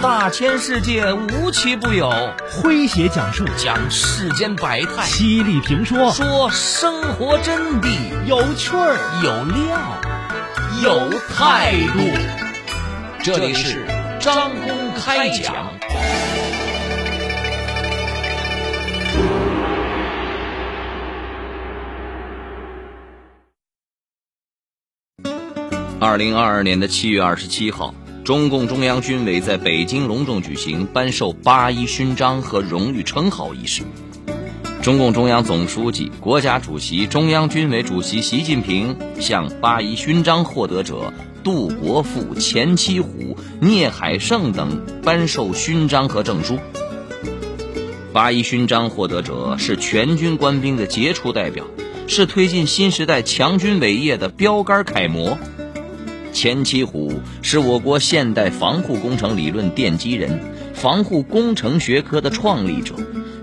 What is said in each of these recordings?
大千世界无奇不有，诙谐讲述讲世间百态，犀利评说说生活真谛，有趣儿有料有态度。这里是张公开讲。二零二二年的七月二十七号。中共中央军委在北京隆重举行颁授八一勋章和荣誉称号仪式。中共中央总书记、国家主席、中央军委主席习近平向八一勋章获得者杜国富、钱七虎、聂海胜等颁授勋章和证书。八一勋章获得者是全军官兵的杰出代表，是推进新时代强军伟业的标杆楷模。钱其虎是我国现代防护工程理论奠基人，防护工程学科的创立者，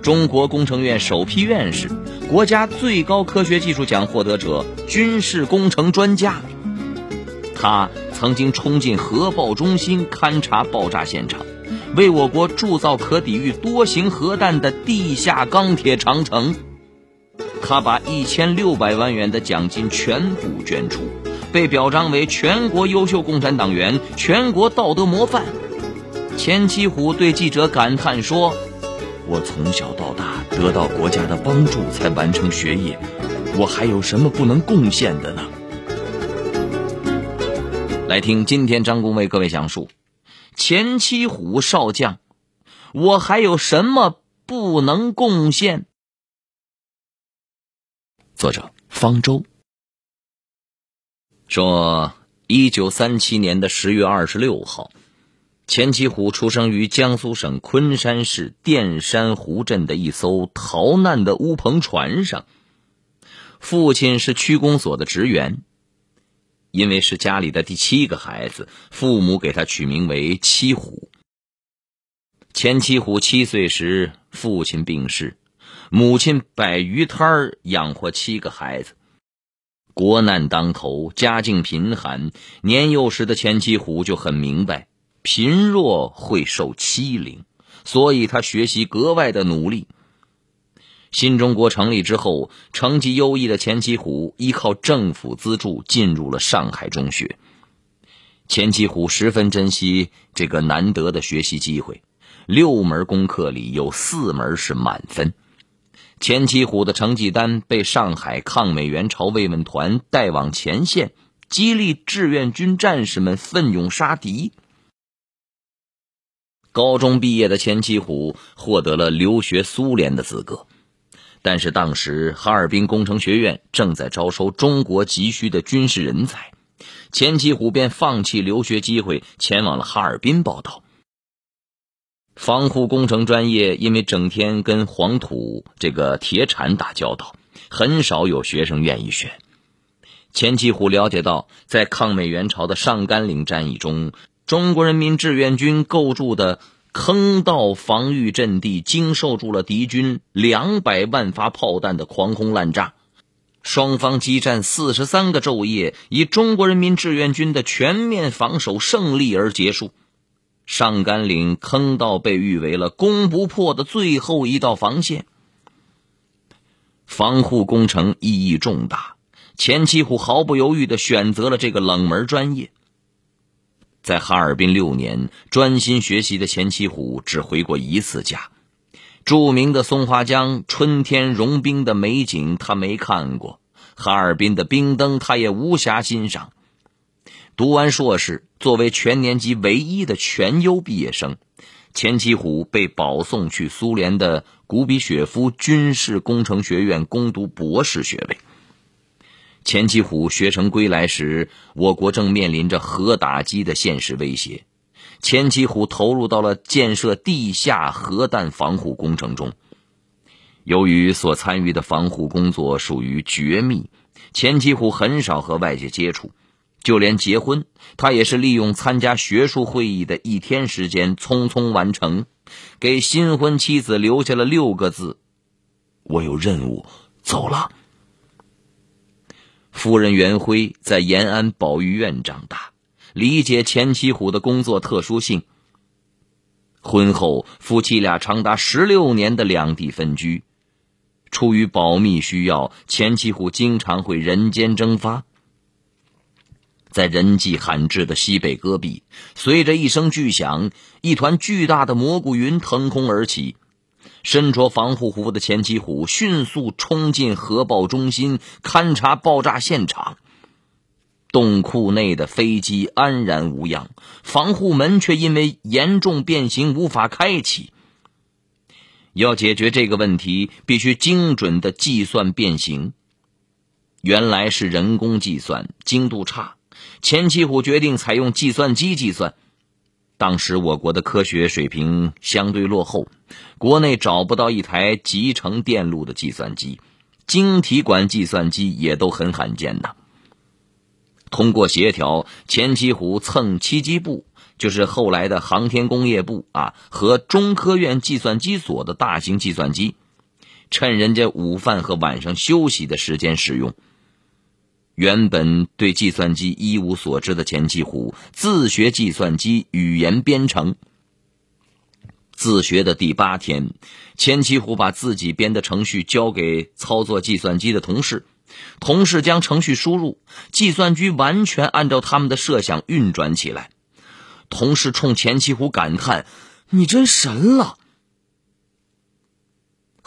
中国工程院首批院士，国家最高科学技术奖获得者，军事工程专家。他曾经冲进核爆中心勘察爆炸现场，为我国铸造可抵御多型核弹的地下钢铁长城。他把一千六百万元的奖金全部捐出。被表彰为全国优秀共产党员、全国道德模范。钱七虎对记者感叹说：“我从小到大得到国家的帮助才完成学业，我还有什么不能贡献的呢？”来听今天张工为各位讲述：钱七虎少将，我还有什么不能贡献？作者方舟。说，一九三七年的十月二十六号，钱其虎出生于江苏省昆山市淀山湖镇的一艘逃难的乌篷船上。父亲是区公所的职员，因为是家里的第七个孩子，父母给他取名为七虎。钱七虎七岁时，父亲病逝，母亲摆鱼摊养活七个孩子。国难当头，家境贫寒，年幼时的钱七虎就很明白，贫弱会受欺凌，所以他学习格外的努力。新中国成立之后，成绩优异的钱七虎依靠政府资助进入了上海中学。钱七虎十分珍惜这个难得的学习机会，六门功课里有四门是满分。钱其虎的成绩单被上海抗美援朝慰问团带往前线，激励志愿军战士们奋勇杀敌。高中毕业的钱其虎获得了留学苏联的资格，但是当时哈尔滨工程学院正在招收中国急需的军事人才，钱其虎便放弃留学机会，前往了哈尔滨报道。防护工程专业因为整天跟黄土这个铁铲打交道，很少有学生愿意学。钱其虎了解到，在抗美援朝的上甘岭战役中，中国人民志愿军构筑的坑道防御阵地经受住了敌军两百万发炮弹的狂轰滥炸，双方激战四十三个昼夜，以中国人民志愿军的全面防守胜利而结束。上甘岭坑道被誉为了攻不破的最后一道防线。防护工程意义重大，钱七虎毫不犹豫的选择了这个冷门专业。在哈尔滨六年专心学习的钱七虎只回过一次家，著名的松花江春天融冰的美景他没看过，哈尔滨的冰灯他也无暇欣赏。读完硕士，作为全年级唯一的全优毕业生，钱其虎被保送去苏联的古比雪夫军事工程学院攻读博士学位。钱其虎学成归来时，我国正面临着核打击的现实威胁，钱其虎投入到了建设地下核弹防护工程中。由于所参与的防护工作属于绝密，钱其虎很少和外界接触。就连结婚，他也是利用参加学术会议的一天时间匆匆完成，给新婚妻子留下了六个字：“我有任务，走了。”夫人袁辉在延安保育院长大，理解钱其虎的工作特殊性。婚后夫妻俩长达十六年的两地分居，出于保密需要，钱其虎经常会人间蒸发。在人迹罕至的西北戈壁，随着一声巨响，一团巨大的蘑菇云腾空而起。身着防护服的钱其虎迅速冲进核爆中心，勘察爆炸现场。洞库内的飞机安然无恙，防护门却因为严重变形无法开启。要解决这个问题，必须精准的计算变形。原来是人工计算精度差，钱七虎决定采用计算机计算。当时我国的科学水平相对落后，国内找不到一台集成电路的计算机，晶体管计算机也都很罕见呐。通过协调，钱其虎蹭七机部，就是后来的航天工业部啊，和中科院计算机所的大型计算机，趁人家午饭和晚上休息的时间使用。原本对计算机一无所知的钱七虎，自学计算机语言编程。自学的第八天，钱其虎把自己编的程序交给操作计算机的同事。同事将程序输入，计算机完全按照他们的设想运转起来。同事冲钱其虎感叹：“你真神了！”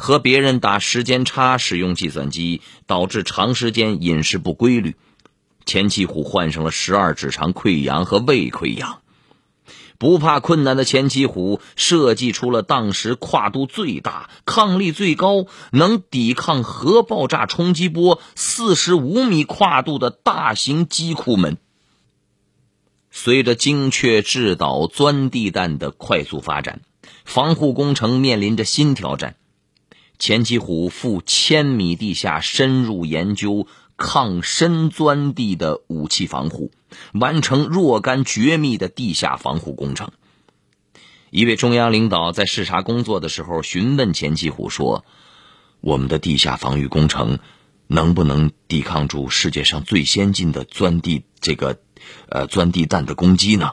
和别人打时间差使用计算机，导致长时间饮食不规律。钱七虎患上了十二指肠溃疡和胃溃疡。不怕困难的钱七虎设计出了当时跨度最大、抗力最高、能抵抗核爆炸冲击波四十五米跨度的大型机库门。随着精确制导钻地弹的快速发展，防护工程面临着新挑战。钱其虎赴千米地下深入研究。抗深钻地的武器防护，完成若干绝密的地下防护工程。一位中央领导在视察工作的时候询问钱其虎说：“我们的地下防御工程能不能抵抗住世界上最先进的钻地这个呃钻地弹的攻击呢？”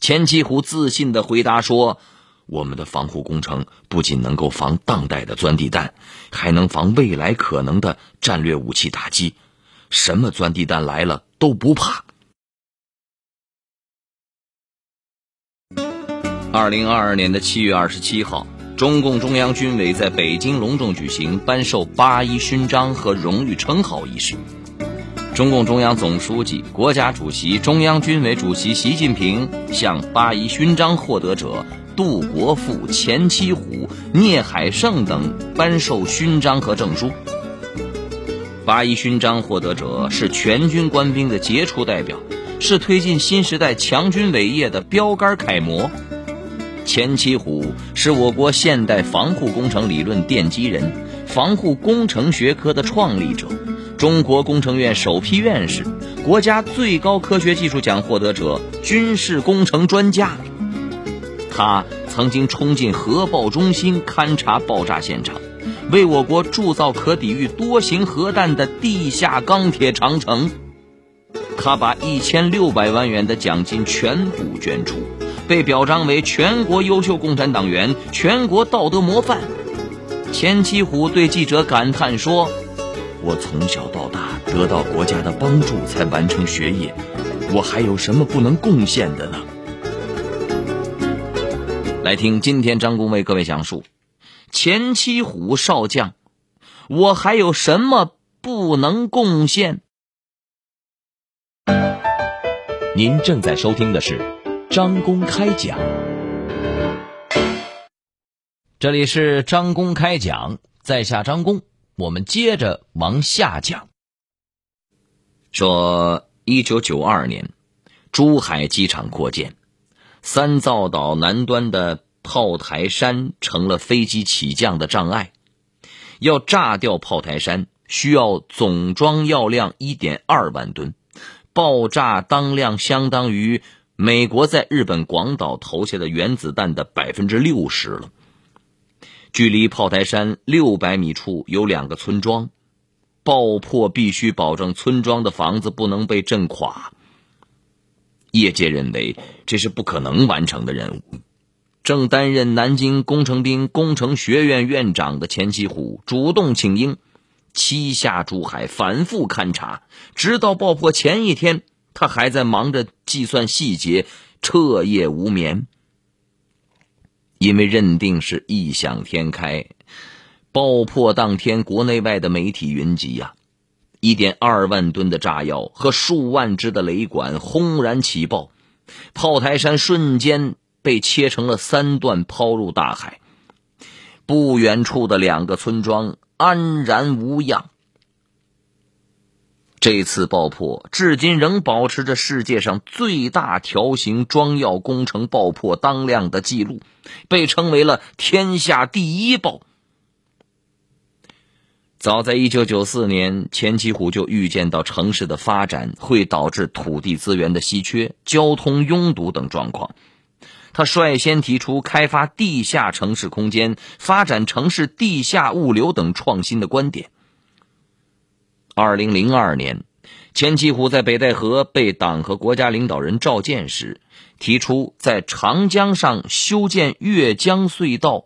钱其虎自信的回答说。我们的防护工程不仅能够防当代的钻地弹，还能防未来可能的战略武器打击。什么钻地弹来了都不怕。二零二二年的七月二十七号，中共中央军委在北京隆重举行颁授八一勋章和荣誉称号仪式。中共中央总书记、国家主席、中央军委主席习近平向八一勋章获得者。杜国富、钱七虎、聂海胜等颁授勋章和证书。八一勋章获得者是全军官兵的杰出代表，是推进新时代强军伟业的标杆楷模。钱七虎是我国现代防护工程理论奠基人，防护工程学科的创立者，中国工程院首批院士，国家最高科学技术奖获得者，军事工程专家。他曾经冲进核爆中心勘察爆炸现场，为我国铸造可抵御多型核弹的地下钢铁长城。他把一千六百万元的奖金全部捐出，被表彰为全国优秀共产党员、全国道德模范。钱七虎对记者感叹说：“我从小到大得到国家的帮助才完成学业，我还有什么不能贡献的呢？”来听今天张工为各位讲述钱七虎少将，我还有什么不能贡献？您正在收听的是张公开讲，这里是张公开讲，在下张公，我们接着往下讲。说一九九二年，珠海机场扩建。三灶岛南端的炮台山成了飞机起降的障碍。要炸掉炮台山，需要总装药量一点二万吨，爆炸当量相当于美国在日本广岛投下的原子弹的百分之六十了。距离炮台山六百米处有两个村庄，爆破必须保证村庄的房子不能被震垮。业界认为这是不可能完成的任务，正担任南京工程兵工程学院院长的钱其虎主动请缨，七下珠海，反复勘察，直到爆破前一天，他还在忙着计算细节，彻夜无眠。因为认定是异想天开，爆破当天，国内外的媒体云集呀，一点二万吨的炸药和数万支的雷管轰然起爆，炮台山瞬间被切成了三段，抛入大海。不远处的两个村庄安然无恙。这次爆破至今仍保持着世界上最大条形装药工程爆破当量的记录，被称为了“天下第一爆”。早在一九九四年，钱其虎就预见到城市的发展会导致土地资源的稀缺、交通拥堵等状况，他率先提出开发地下城市空间、发展城市地下物流等创新的观点。二零零二年，钱其虎在北戴河被党和国家领导人召见时，提出在长江上修建越江隧道，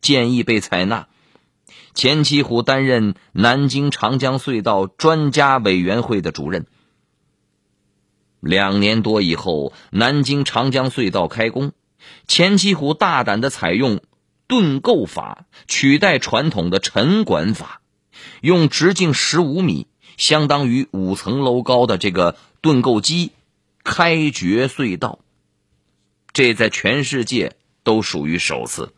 建议被采纳。钱其虎担任南京长江隧道专家委员会的主任。两年多以后，南京长江隧道开工，钱其虎大胆的采用盾构法，取代传统的沉管法，用直径十五米。相当于五层楼高的这个盾构机开掘隧道，这在全世界都属于首次。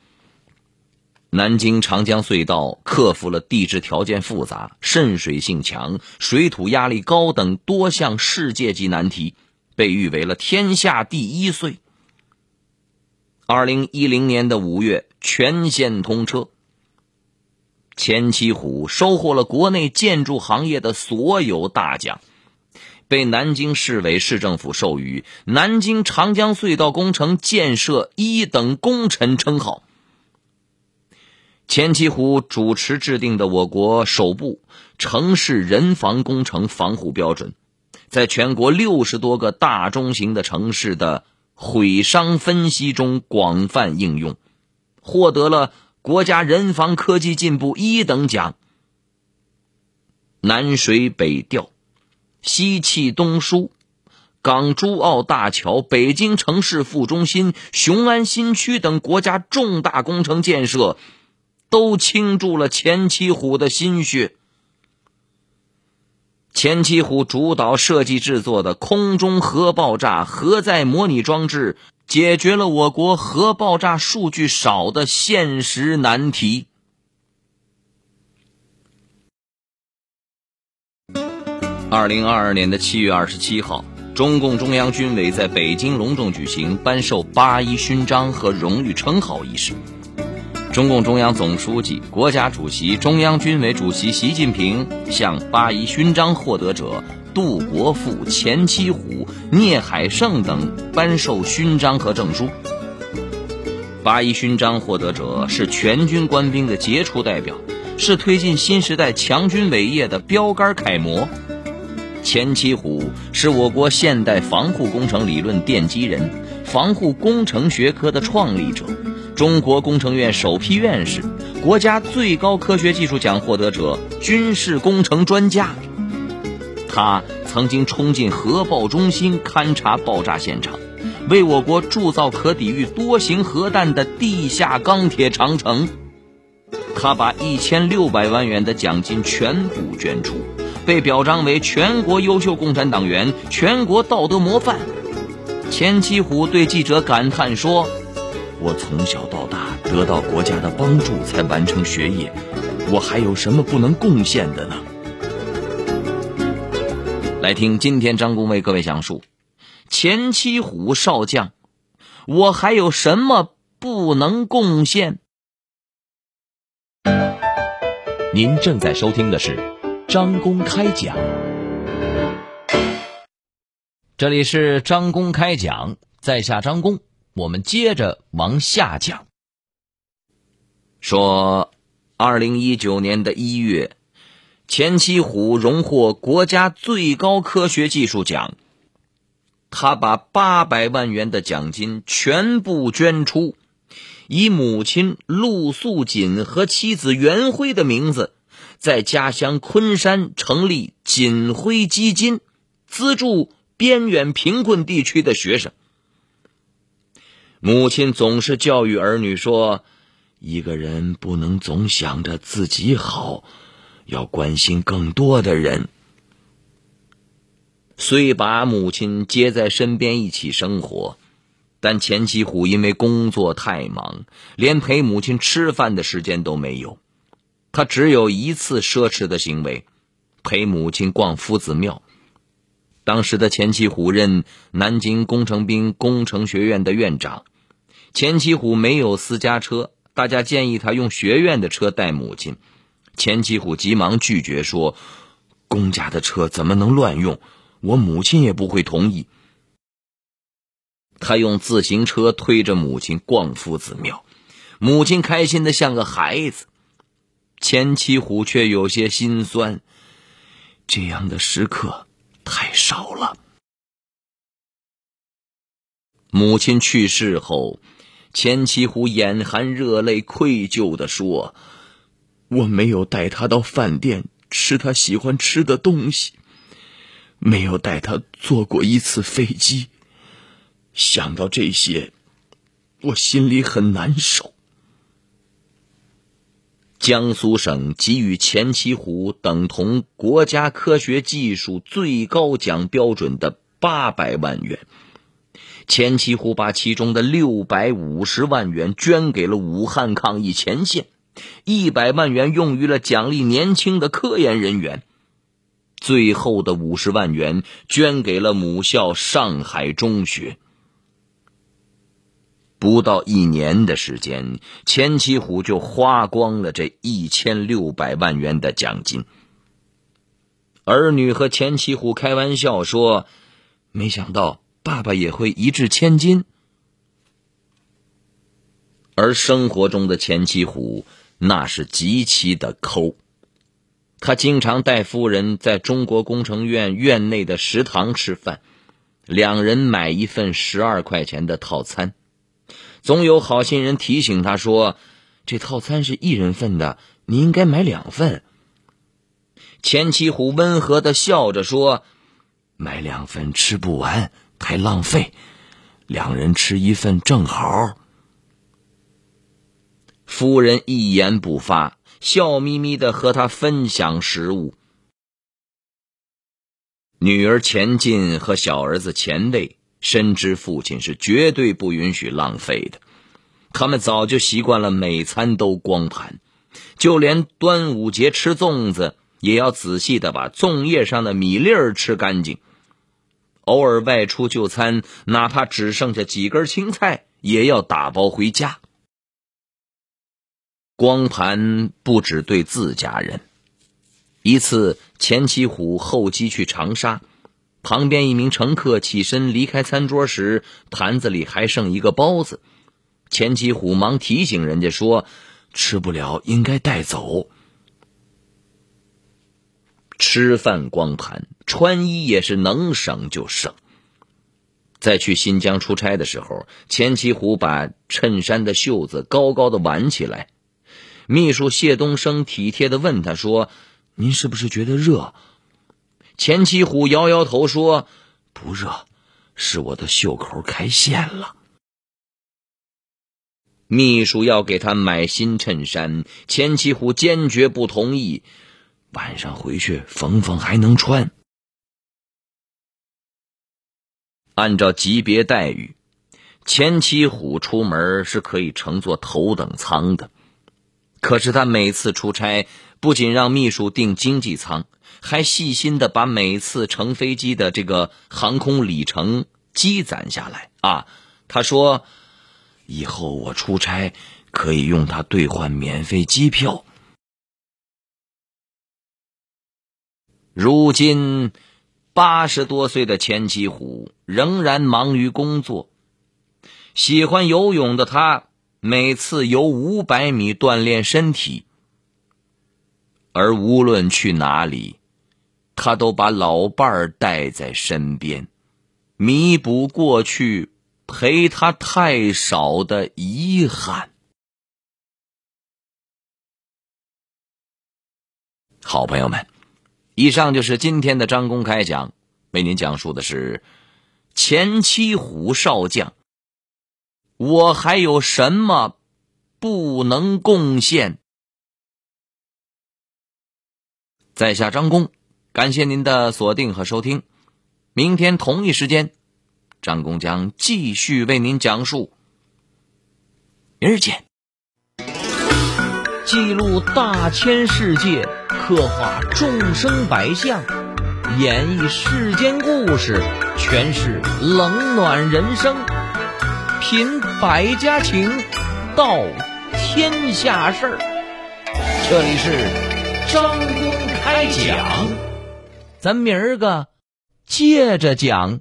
南京长江隧道克服了地质条件复杂、渗水性强、水土压力高等多项世界级难题，被誉为了天下第一隧。二零一零年的五月，全线通车。钱七虎收获了国内建筑行业的所有大奖，被南京市委市政府授予“南京长江隧道工程建设一等功臣”称号。钱其虎主持制定的我国首部城市人防工程防护标准，在全国六十多个大中型的城市的毁伤分析中广泛应用，获得了。国家人防科技进步一等奖。南水北调、西气东输、港珠澳大桥、北京城市副中心、雄安新区等国家重大工程建设，都倾注了钱七虎的心血。钱七虎主导设计制作的空中核爆炸核载模拟装置。解决了我国核爆炸数据少的现实难题。二零二二年的七月二十七号，中共中央军委在北京隆重举行颁授八一勋章和荣誉称号仪式。中共中央总书记、国家主席、中央军委主席习近平向八一勋章获得者。杜国富、钱其虎、聂海胜等颁授勋章和证书。八一勋章获得者是全军官兵的杰出代表，是推进新时代强军伟业的标杆楷模。钱其虎是我国现代防护工程理论奠基人，防护工程学科的创立者，中国工程院首批院士，国家最高科学技术奖获得者，军事工程专家。他曾经冲进核爆中心勘察爆炸现场，为我国铸造可抵御多型核弹的地下钢铁长城。他把一千六百万元的奖金全部捐出，被表彰为全国优秀共产党员、全国道德模范。钱其虎对记者感叹说：“我从小到大得到国家的帮助才完成学业，我还有什么不能贡献的呢？”来听今天张工为各位讲述钱七虎少将，我还有什么不能贡献？您正在收听的是张公开讲，这里是张公开讲，在下张公，我们接着往下讲。说，二零一九年的一月。钱七虎荣获国家最高科学技术奖，他把八百万元的奖金全部捐出，以母亲陆素锦和妻子袁辉的名字，在家乡昆山成立锦辉基金，资助边远贫困地区的学生。母亲总是教育儿女说：“一个人不能总想着自己好，要关心更多的人。”虽把母亲接在身边一起生活，但钱其虎因为工作太忙，连陪母亲吃饭的时间都没有。他只有一次奢侈的行为，陪母亲逛夫子庙。当时的钱其虎任南京工程兵工程学院的院长，钱其虎没有私家车，大家建议他用学院的车带母亲，钱其虎急忙拒绝说：“公家的车怎么能乱用？”我母亲也不会同意。他用自行车推着母亲逛夫子庙，母亲开心的像个孩子。钱七虎却有些心酸，这样的时刻太少了。母亲去世后，钱七虎眼含热泪，愧疚的说：“我没有带他到饭店吃他喜欢吃的东西。”没有带他坐过一次飞机，想到这些，我心里很难受。江苏省给予钱其虎等同国家科学技术最高奖标准的八百万元，钱七虎把其中的六百五十万元捐给了武汉抗疫前线，一百万元用于了奖励年轻的科研人员。最后的五十万元捐给了母校上海中学。不到一年的时间，钱七虎就花光了这一千六百万元的奖金。儿女和钱七虎开玩笑说：“没想到爸爸也会一掷千金。”而生活中的钱七虎那是极其的抠。他经常带夫人在中国工程院院内的食堂吃饭，两人买一份十二块钱的套餐。总有好心人提醒他说：“这套餐是一人份的，你应该买两份。”钱七虎温和的笑着说：“买两份吃不完，太浪费，两人吃一份正好。”夫人一言不发。笑眯眯的和他分享食物。女儿钱进和小儿子钱卫深知父亲是绝对不允许浪费的，他们早就习惯了每餐都光盘，就连端午节吃粽子也要仔细的把粽叶上的米粒儿吃干净。偶尔外出就餐，哪怕只剩下几根青菜，也要打包回家。光盘不只对自家人。一次，钱七虎候机去长沙，旁边一名乘客起身离开餐桌时，盘子里还剩一个包子。钱七虎忙提醒人家说：“吃不了，应该带走。”吃饭光盘，穿衣也是能省就省。在去新疆出差的时候，钱其虎把衬衫的袖子高高的挽起来。秘书谢东升体贴的问他说：“您是不是觉得热？”钱其虎摇摇头说：“不热，是我的袖口开线了。”秘书要给他买新衬衫，钱其虎坚决不同意。晚上回去缝缝还能穿。按照级别待遇，钱七虎出门是可以乘坐头等舱的。可是他每次出差，不仅让秘书订经济舱，还细心的把每次乘飞机的这个航空里程积攒下来啊。他说：“以后我出差可以用它兑换免费机票。”如今八十多岁的钱启虎仍然忙于工作。喜欢游泳的他每次游五百米锻炼身体。而无论去哪里他都把老伴儿带在身边弥补过去陪他太少的遗憾。好朋友们以上就是今天的张公开讲，为您讲述的是前七虎少将。我还有什么不能贡献？在下张公，感谢您的锁定和收听。明天同一时间，张公将继续为您讲述。明儿见。记录大千世界，刻画众生百相，演绎世间故事，诠释冷暖人生，品百家情，道天下事儿。这里是张公开讲，咱明儿个接着讲。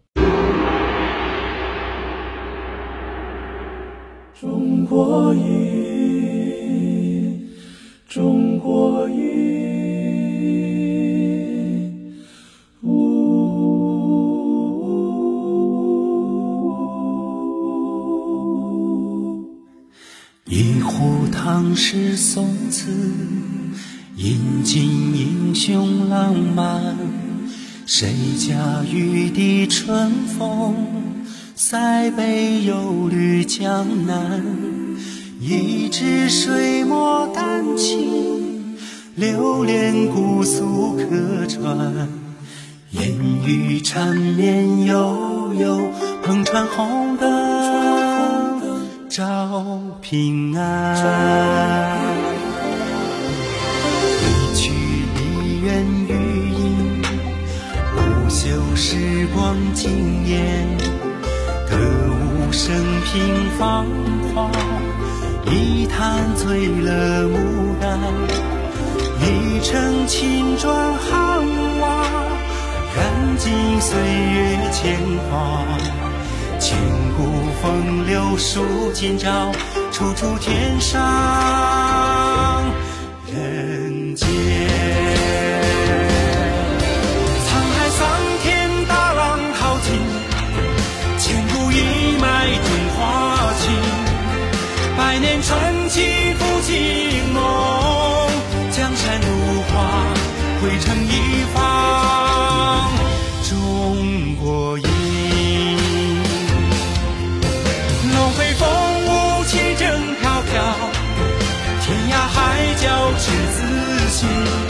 中国音。中国音，一壶唐诗宋词，饮尽英雄浪漫。谁家玉笛春风，塞北又绿江南。一支水墨丹青，流连姑苏客船。烟雨缠绵悠悠，篷船红灯照平安。一曲梨园余音，不朽时光惊艳。歌舞升平芳华。一坛醉了牡丹，一城青砖汉瓦，燃尽岁月铅华。千古风流数今朝，处处天上人间。子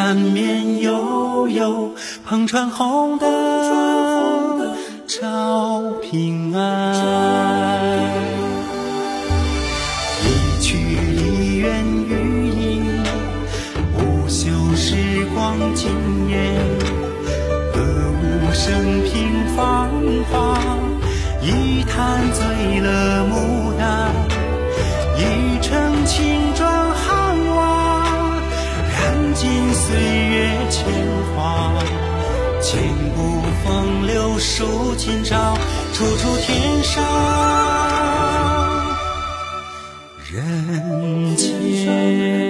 缠绵悠悠，篷船红灯照平安。一曲梨园余音，不朽时光惊艳。歌舞升平芳华，一坛醉了牡岁月轻狂，千古风流，数今朝，处处天上人间。